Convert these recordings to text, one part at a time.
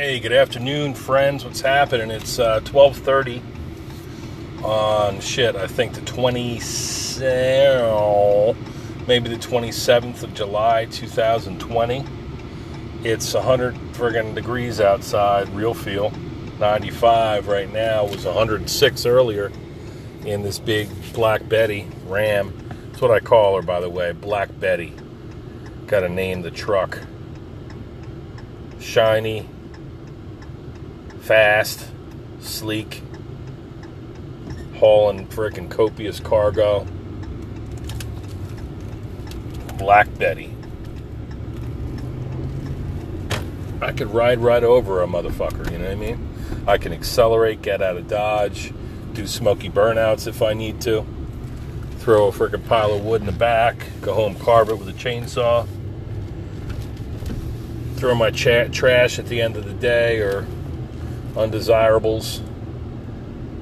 Hey, good afternoon, friends. What's happening? It's uh, 12:30 on shit. I think the 20, maybe the 27th of July, 2020. It's 100 friggin' degrees outside, real feel. 95 right now. Was 106 earlier in this big Black Betty Ram. That's what I call her, by the way, Black Betty. Got to name the truck. Shiny, fast, sleek, hauling frickin' copious cargo. Black Betty. I could ride right over a motherfucker, you know what I mean? I can accelerate, get out of Dodge, do smoky burnouts if I need to, throw a frickin' pile of wood in the back, go home, carve it with a chainsaw, throw my cha- trash at the end of the day or undesirables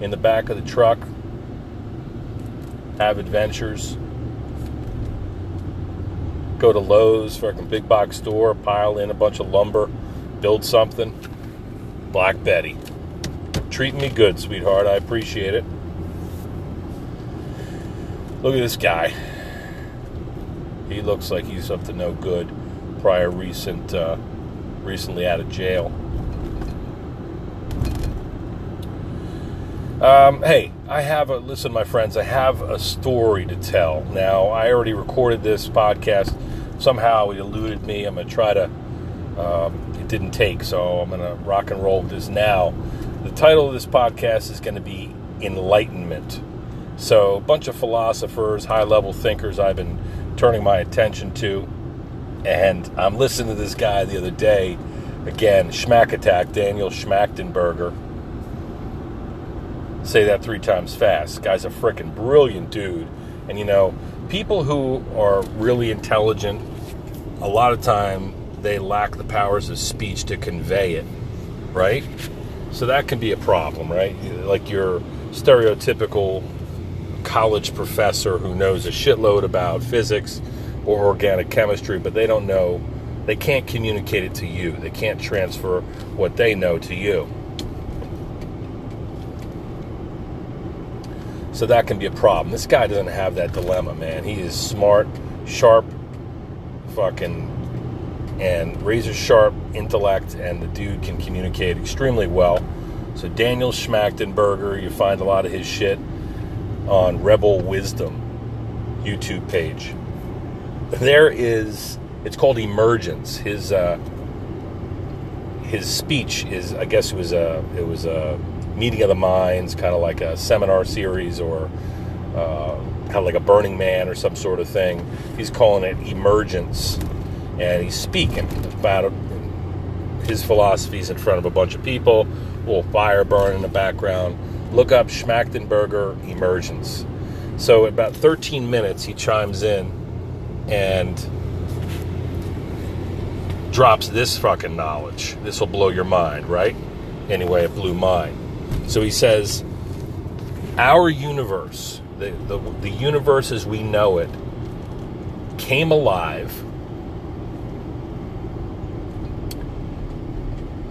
in the back of the truck, have adventures, go to Lowe's, fucking big box store, pile in a bunch of lumber, build something. Black Betty. Treating me good, sweetheart. I appreciate it. Look at this guy. He looks like he's up to no good. Prior recent, uh, recently out of jail. Um, hey, I have a listen, my friends. I have a story to tell. Now, I already recorded this podcast. Somehow it eluded me. I'm gonna try to. Um, it didn't take, so I'm gonna rock and roll this now. The title of this podcast is going to be Enlightenment. So, a bunch of philosophers, high level thinkers I've been turning my attention to. And I'm listening to this guy the other day. Again, Schmack Attack, Daniel Schmachtenberger say that three times fast. Guy's a freaking brilliant dude. And you know, people who are really intelligent, a lot of time they lack the powers of speech to convey it, right? So that can be a problem, right? Like your stereotypical college professor who knows a shitload about physics or organic chemistry, but they don't know, they can't communicate it to you. They can't transfer what they know to you. So that can be a problem. This guy doesn't have that dilemma, man. He is smart, sharp, fucking, and razor sharp intellect, and the dude can communicate extremely well. So Daniel Schmachtenberger, you find a lot of his shit on Rebel Wisdom YouTube page. There is, it's called Emergence. His uh, his speech is, I guess, it was a it was a meeting of the minds, kind of like a seminar series or uh, kind of like a Burning Man or some sort of thing. He's calling it emergence, and he's speaking about his philosophies in front of a bunch of people. A little fire burning in the background. Look up Schmachtenberger emergence. So about 13 minutes, he chimes in and drops this fucking knowledge. This will blow your mind, right? Anyway, it blew mine. So he says, Our universe, the, the, the universe as we know it, came alive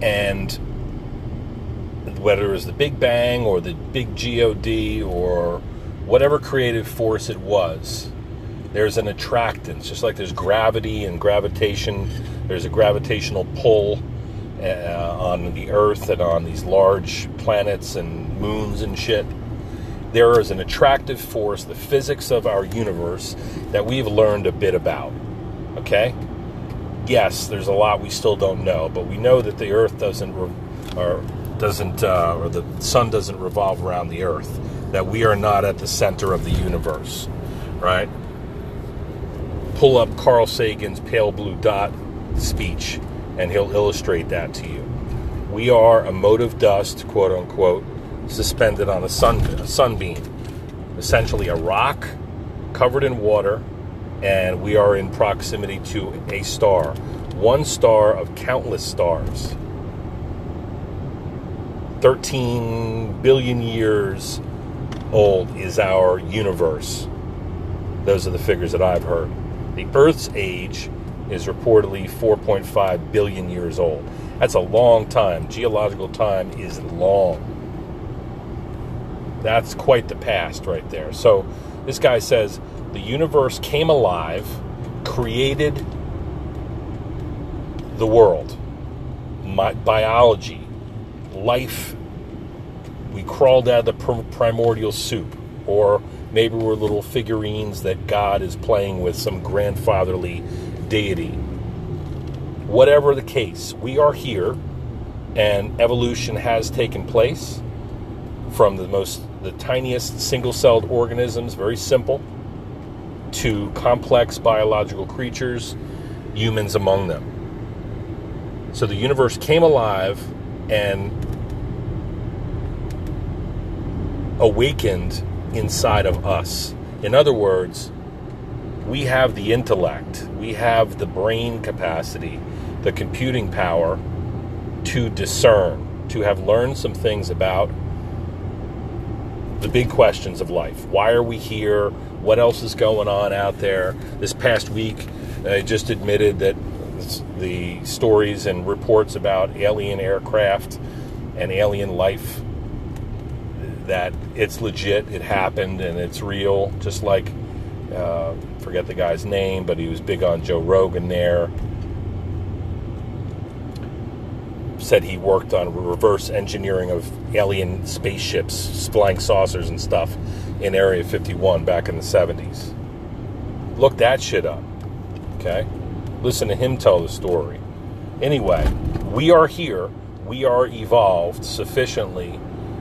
and whether it was the Big Bang or the big God or whatever creative force it was, there's an attractance, just like there's gravity and gravitation, there's a gravitational pull uh, on the Earth and on these large planets and moons and shit. There is an attractive force, the physics of our universe, that we've learned a bit about. Okay? Yes, there's a lot we still don't know, but we know that the Earth doesn't, re- or doesn't, uh, or the sun doesn't revolve around the Earth. That we are not at the center of the universe, right? Pull up Carl Sagan's Pale Blue Dot speech and he'll illustrate that to you. We are a mote of dust, quote unquote, suspended on a, sun, a sunbeam, essentially a rock covered in water, and we are in proximity to a star, one star of countless stars. 13 billion years old is our universe. Those are the figures that I've heard. The Earth's age is reportedly 4.5 billion years old. That's a long time. Geological time is long. That's quite the past right there. So this guy says the universe came alive, created the world, My, biology, life. We crawled out of the primordial soup, or maybe we're little figurines that God is playing with some grandfatherly deity. Whatever the case, we are here, and evolution has taken place from the most the tiniest single-celled organisms, very simple, to complex biological creatures, humans among them. So the universe came alive and awakened inside of us. In other words, we have the intellect, we have the brain capacity, the computing power to discern, to have learned some things about the big questions of life. Why are we here? What else is going on out there? This past week, I just admitted that the stories and reports about alien aircraft and alien life that it's legit, it happened, and it's real. Just like, uh, forget the guy's name, but he was big on Joe Rogan there. Said he worked on reverse engineering of alien spaceships, flying saucers, and stuff in Area 51 back in the 70s. Look that shit up. Okay? Listen to him tell the story. Anyway, we are here. We are evolved sufficiently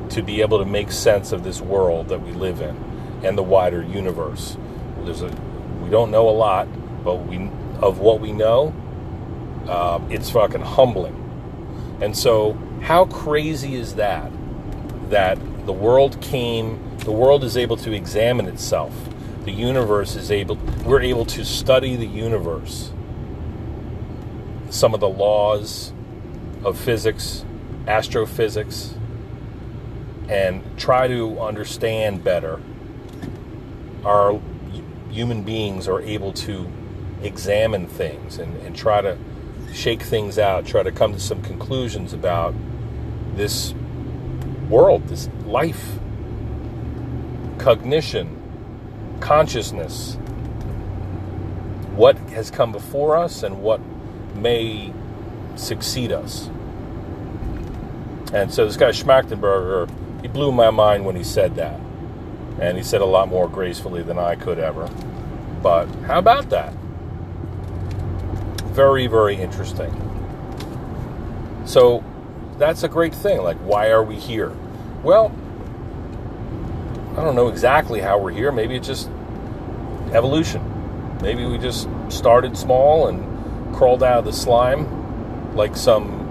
to be able to make sense of this world that we live in and the wider universe. There's a we don't know a lot, but we of what we know, uh, it's fucking humbling. And so, how crazy is that? That the world came, the world is able to examine itself. The universe is able, we're able to study the universe. Some of the laws of physics, astrophysics, and try to understand better, our human beings are able to examine things and, and try to shake things out, try to come to some conclusions about this world, this life, cognition, consciousness, what has come before us and what may succeed us. And so this guy Schmachtenberger he blew my mind when he said that. And he said a lot more gracefully than I could ever. But how about that? Very, very interesting. So that's a great thing. Like, why are we here? Well, I don't know exactly how we're here. Maybe it's just evolution. Maybe we just started small and crawled out of the slime like some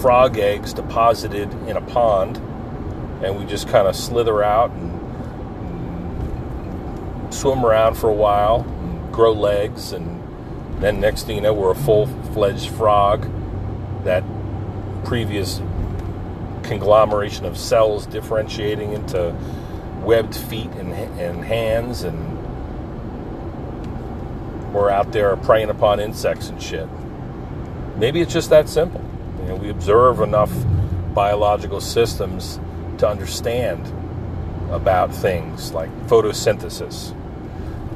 frog eggs deposited in a pond, and we just kind of slither out and swim around for a while, grow legs, and then next thing you know, we're a full fledged frog. That previous conglomeration of cells differentiating into webbed feet and, and hands, and we're out there preying upon insects and shit. Maybe it's just that simple. You know, we observe enough biological systems to understand about things like photosynthesis.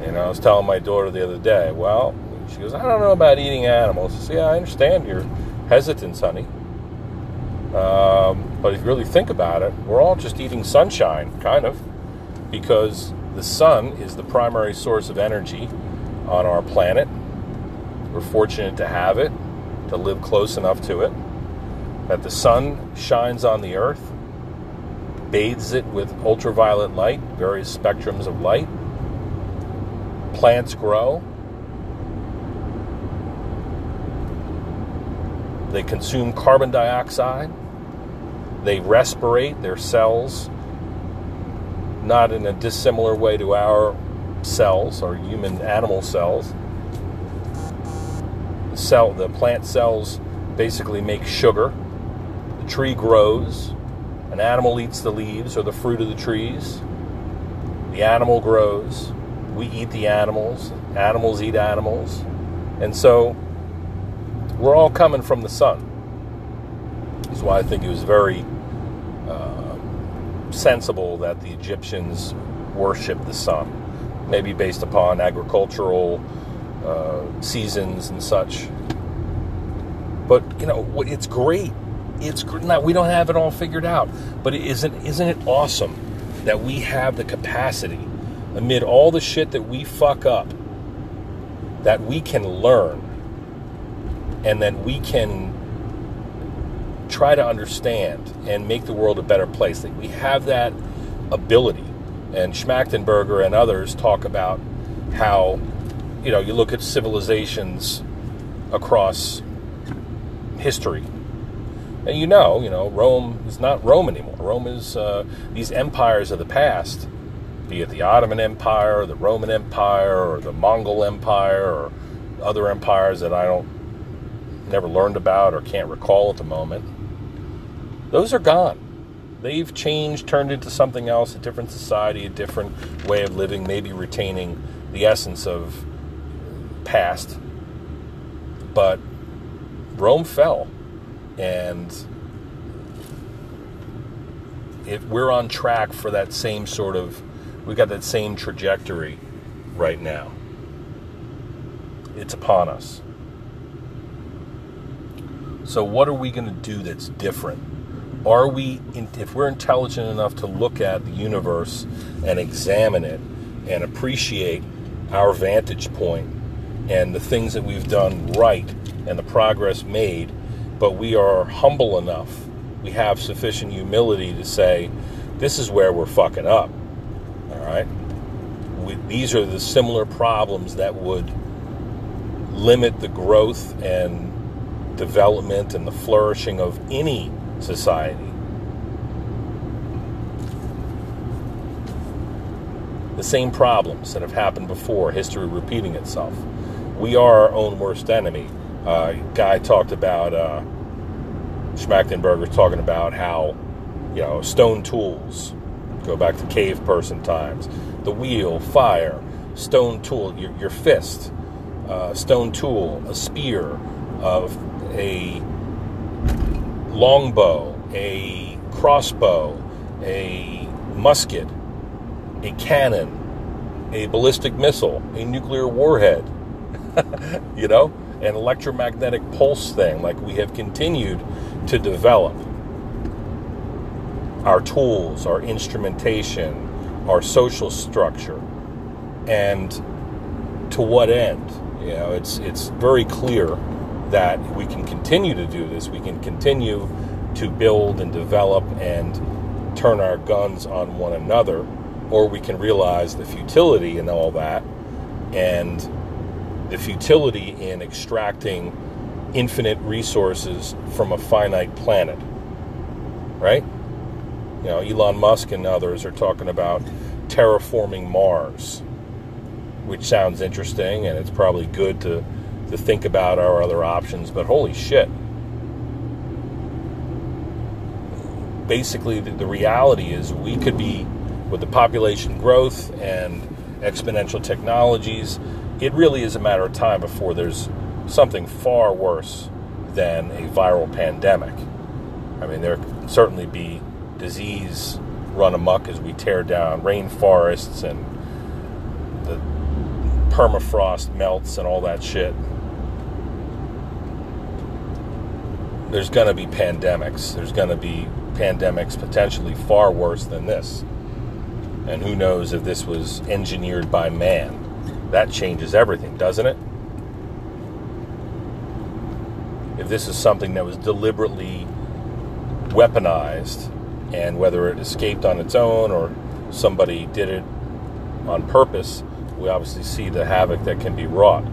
You know, I was telling my daughter the other day, well, she goes, I don't know about eating animals. I said, yeah, I understand your hesitance, honey. Um, but if you really think about it, we're all just eating sunshine, kind of, because the sun is the primary source of energy on our planet. We're fortunate to have it, to live close enough to it that the sun shines on the earth, bathes it with ultraviolet light, various spectrums of light. Plants grow. They consume carbon dioxide. They respirate their cells, not in a dissimilar way to our cells or human animal cells. The cell, the plant cells basically make sugar The tree grows, an animal eats the leaves or the fruit of the trees, the animal grows, we eat the animals, animals eat animals, and so we're all coming from the sun. That's why I think it was very uh, sensible that the Egyptians worship the sun, maybe based upon agricultural uh, seasons and such. But you know, it's great. It's now we don't have it all figured out, but isn't isn't it awesome that we have the capacity amid all the shit that we fuck up that we can learn and that we can try to understand and make the world a better place. That we have that ability. And Schmachtenberger and others talk about how, you know, you look at civilizations across history. And you know, you know, Rome is not Rome anymore. Rome is uh, these empires of the past, be it the Ottoman Empire, or the Roman Empire, or the Mongol Empire, or other empires that I don't never learned about or can't recall at the moment. Those are gone. They've changed, turned into something else, a different society, a different way of living, maybe retaining the essence of past. But Rome fell. And if we're on track for that same sort of, we've got that same trajectory right now. It's upon us. So, what are we going to do that's different? Are we, if we're intelligent enough to look at the universe and examine it and appreciate our vantage point and the things that we've done right and the progress made, but we are humble enough, we have sufficient humility to say, this is where we're fucking up. All right? We, these are the similar problems that would limit the growth and development and the flourishing of any society. The same problems that have happened before, history repeating itself. We are our own worst enemy. Uh, guy talked about, uh, Schmachtenberger talking about how, you know, stone tools, go back to cave person times, the wheel, fire, stone tool, your, your fist, uh, stone tool, a spear, of a longbow, a crossbow, a musket, a cannon, a ballistic missile, a nuclear warhead, you know, an electromagnetic pulse thing. Like we have continued to develop our tools, our instrumentation, our social structure, and to what end? You know, it's it's very clear that we can continue to do this. We can continue to build and develop and turn our guns on one another, or we can realize the futility in all that and the futility in extracting infinite resources from a finite planet. Right? You know, Elon Musk and others are talking about terraforming Mars, which sounds interesting and it's probably good to to think about our other options, but holy shit. Basically, the, the reality is we could be, with the population growth and exponential technologies, it really is a matter of time before there's something far worse than a viral pandemic. I mean, there certainly be disease run amok as we tear down rainforests and the permafrost melts and all that shit. there's going to be pandemics. There's going to be pandemics potentially far worse than this. And who knows if this was engineered by man. That changes everything, doesn't it? If this is something that was deliberately weaponized, and whether it escaped on its own or somebody did it on purpose, we obviously see the havoc that can be wrought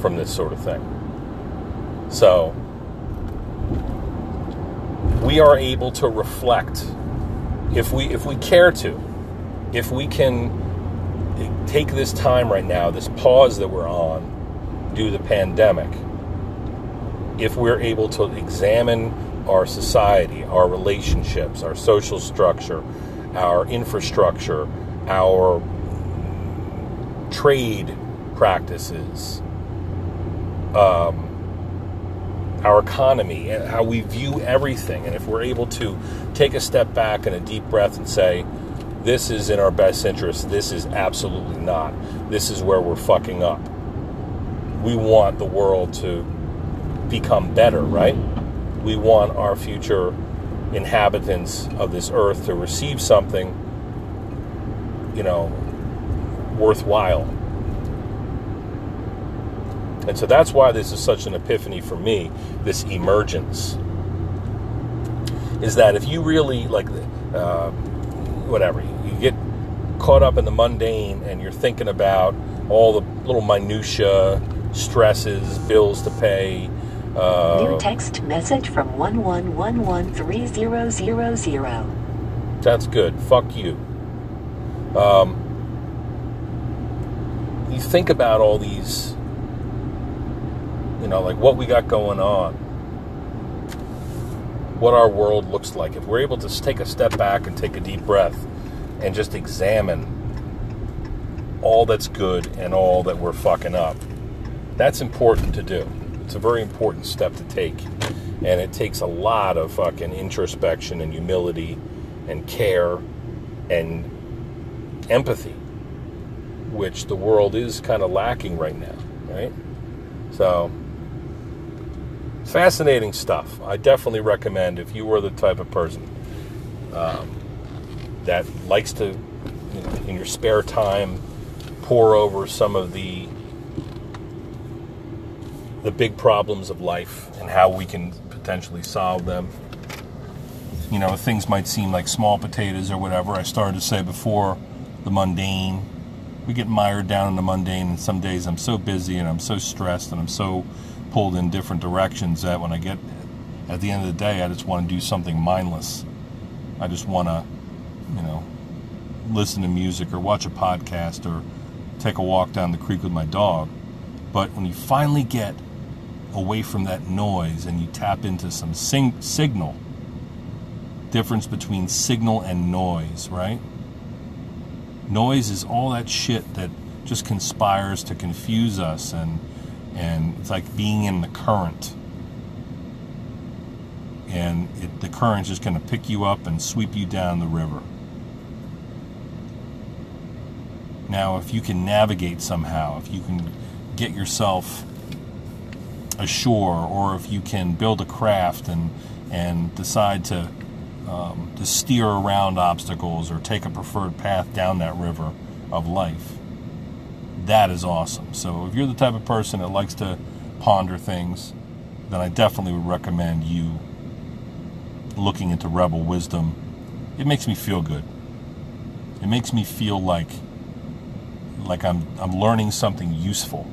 from this sort of thing. So, we are able to reflect if we if we care to if we can take this time right now this pause that we're on due to the pandemic if we're able to examine our society our relationships our social structure our infrastructure our trade practices, um, our economy, and how we view everything. And if we're able to take a step back and a deep breath and say, this is in our best interest, this is absolutely not, this is where we're fucking up. We want the world to become better, right? We want our future inhabitants of this earth to receive something, you know, worthwhile. And so that's why this is such an epiphany for me, this emergence. Is that if you really, like, uh, whatever, you get caught up in the mundane and you're thinking about all the little minutiae, stresses, bills to pay, uh, New text message from 11113000. That's good. Fuck you. Um, you think about all these, you know, like what we got going on, what our world looks like. If we're able to take a step back and take a deep breath and just examine all that's good and all that we're fucking up, that's important to do. It's a very important step to take. And it takes a lot of fucking introspection and humility and care and empathy, which the world is kind of lacking right now, right? So, fascinating stuff. I definitely recommend if you were the type of person um, that likes to, in your spare time, pour over some of the the big problems of life and how we can potentially solve them. You know, things might seem like small potatoes or whatever. I started to say before, the mundane. We get mired down in the mundane, and some days I'm so busy and I'm so stressed and I'm so pulled in different directions that when I get at the end of the day, I just want to do something mindless. I just want to, you know, listen to music or watch a podcast or take a walk down the creek with my dog. But when you finally get away from that noise and you tap into some sing- signal. Difference between signal and noise, right? Noise is all that shit that just conspires to confuse us and and it's like being in the current. And it, the current's just going to pick you up and sweep you down the river. Now, if you can navigate somehow, if you can get yourself ashore, or if you can build a craft and and decide to um, to steer around obstacles or take a preferred path down that river of life. That is awesome. So if you're the type of person that likes to ponder things, then I definitely would recommend you looking into Rebel Wisdom. It makes me feel good. It makes me feel like like I'm I'm learning something useful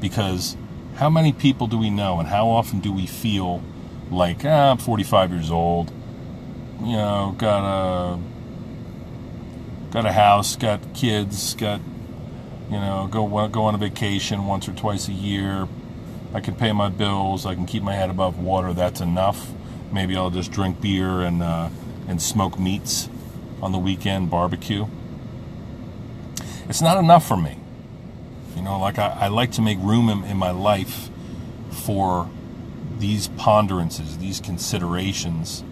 because how many people do we know and how often do we feel like ah, I'm 45 years old you know got a got a house got kids got you know go go on a vacation once or twice a year. I can pay my bills I can keep my head above water that's enough. Maybe I'll just drink beer and uh, and smoke meats on the weekend barbecue. It's not enough for me. You know, like I, I like to make room in, in my life for these ponderances, these considerations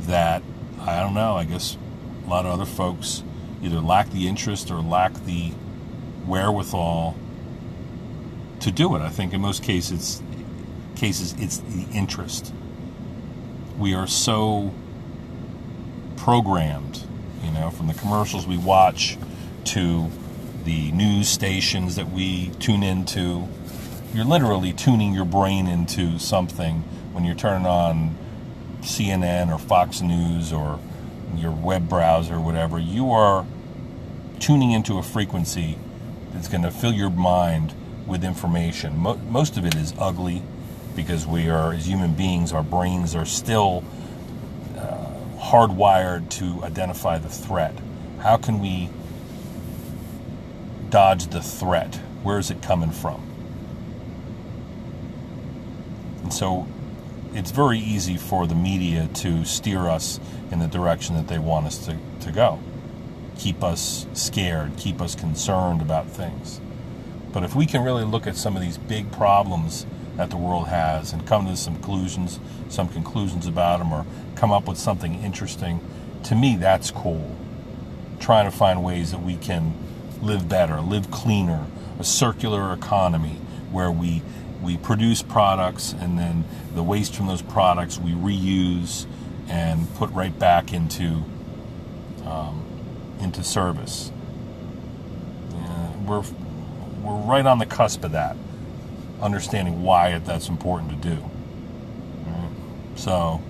that I don't know, I guess a lot of other folks either lack the interest or lack the wherewithal to do it. I think in most cases cases it's the interest. We are so programmed, you know, from the commercials we watch to the news stations that we tune into. You're literally tuning your brain into something when you're turning on CNN or Fox News or your web browser whatever. You are tuning into a frequency that's going to fill your mind with information. Mo- most of it is ugly because we are, as human beings, our brains are still uh, hardwired to identify the threat. How can we dodge the threat? Where is it coming from? And so it's very easy for the media to steer us in the direction that they want us to, to go. keep us scared, keep us concerned about things. But if we can really look at some of these big problems that the world has and come to some conclusions, some conclusions about them, or come up with something interesting, to me that's cool. Trying to find ways that we can live better, live cleaner, a circular economy where we we produce products and then the waste from those products we reuse and put right back into um, into service. We're we're right on the cusp of that, understanding why that's important to do. Right? So,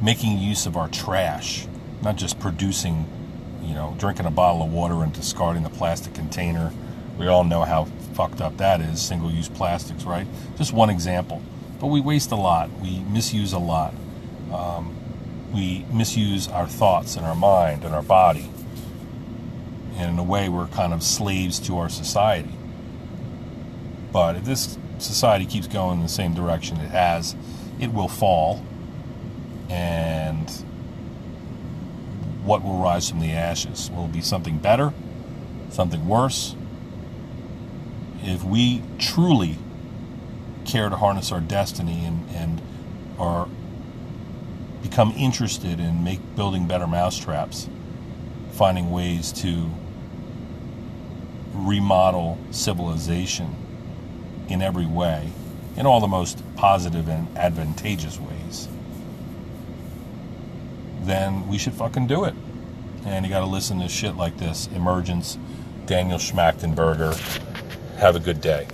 making use of our trash, not just producing, you know, drinking a bottle of water and discarding the plastic container. We all know how fucked up that is, single use plastics, right? Just one example. But we waste a lot, we misuse a lot. Um, we misuse our thoughts and our mind and our body. And in a way, we're kind of slaves to our society. But if this society keeps going in the same direction it has, it will fall. And what will rise from the ashes? Will be something better? Something worse? If we truly care to harness our destiny and, and are become interested in make building better mousetraps, finding ways to remodel civilization in every way, in all the most positive and advantageous ways, then we should fucking do it. And you got to listen to shit like this Emergence, Daniel Schmachtenberger. Have a good day.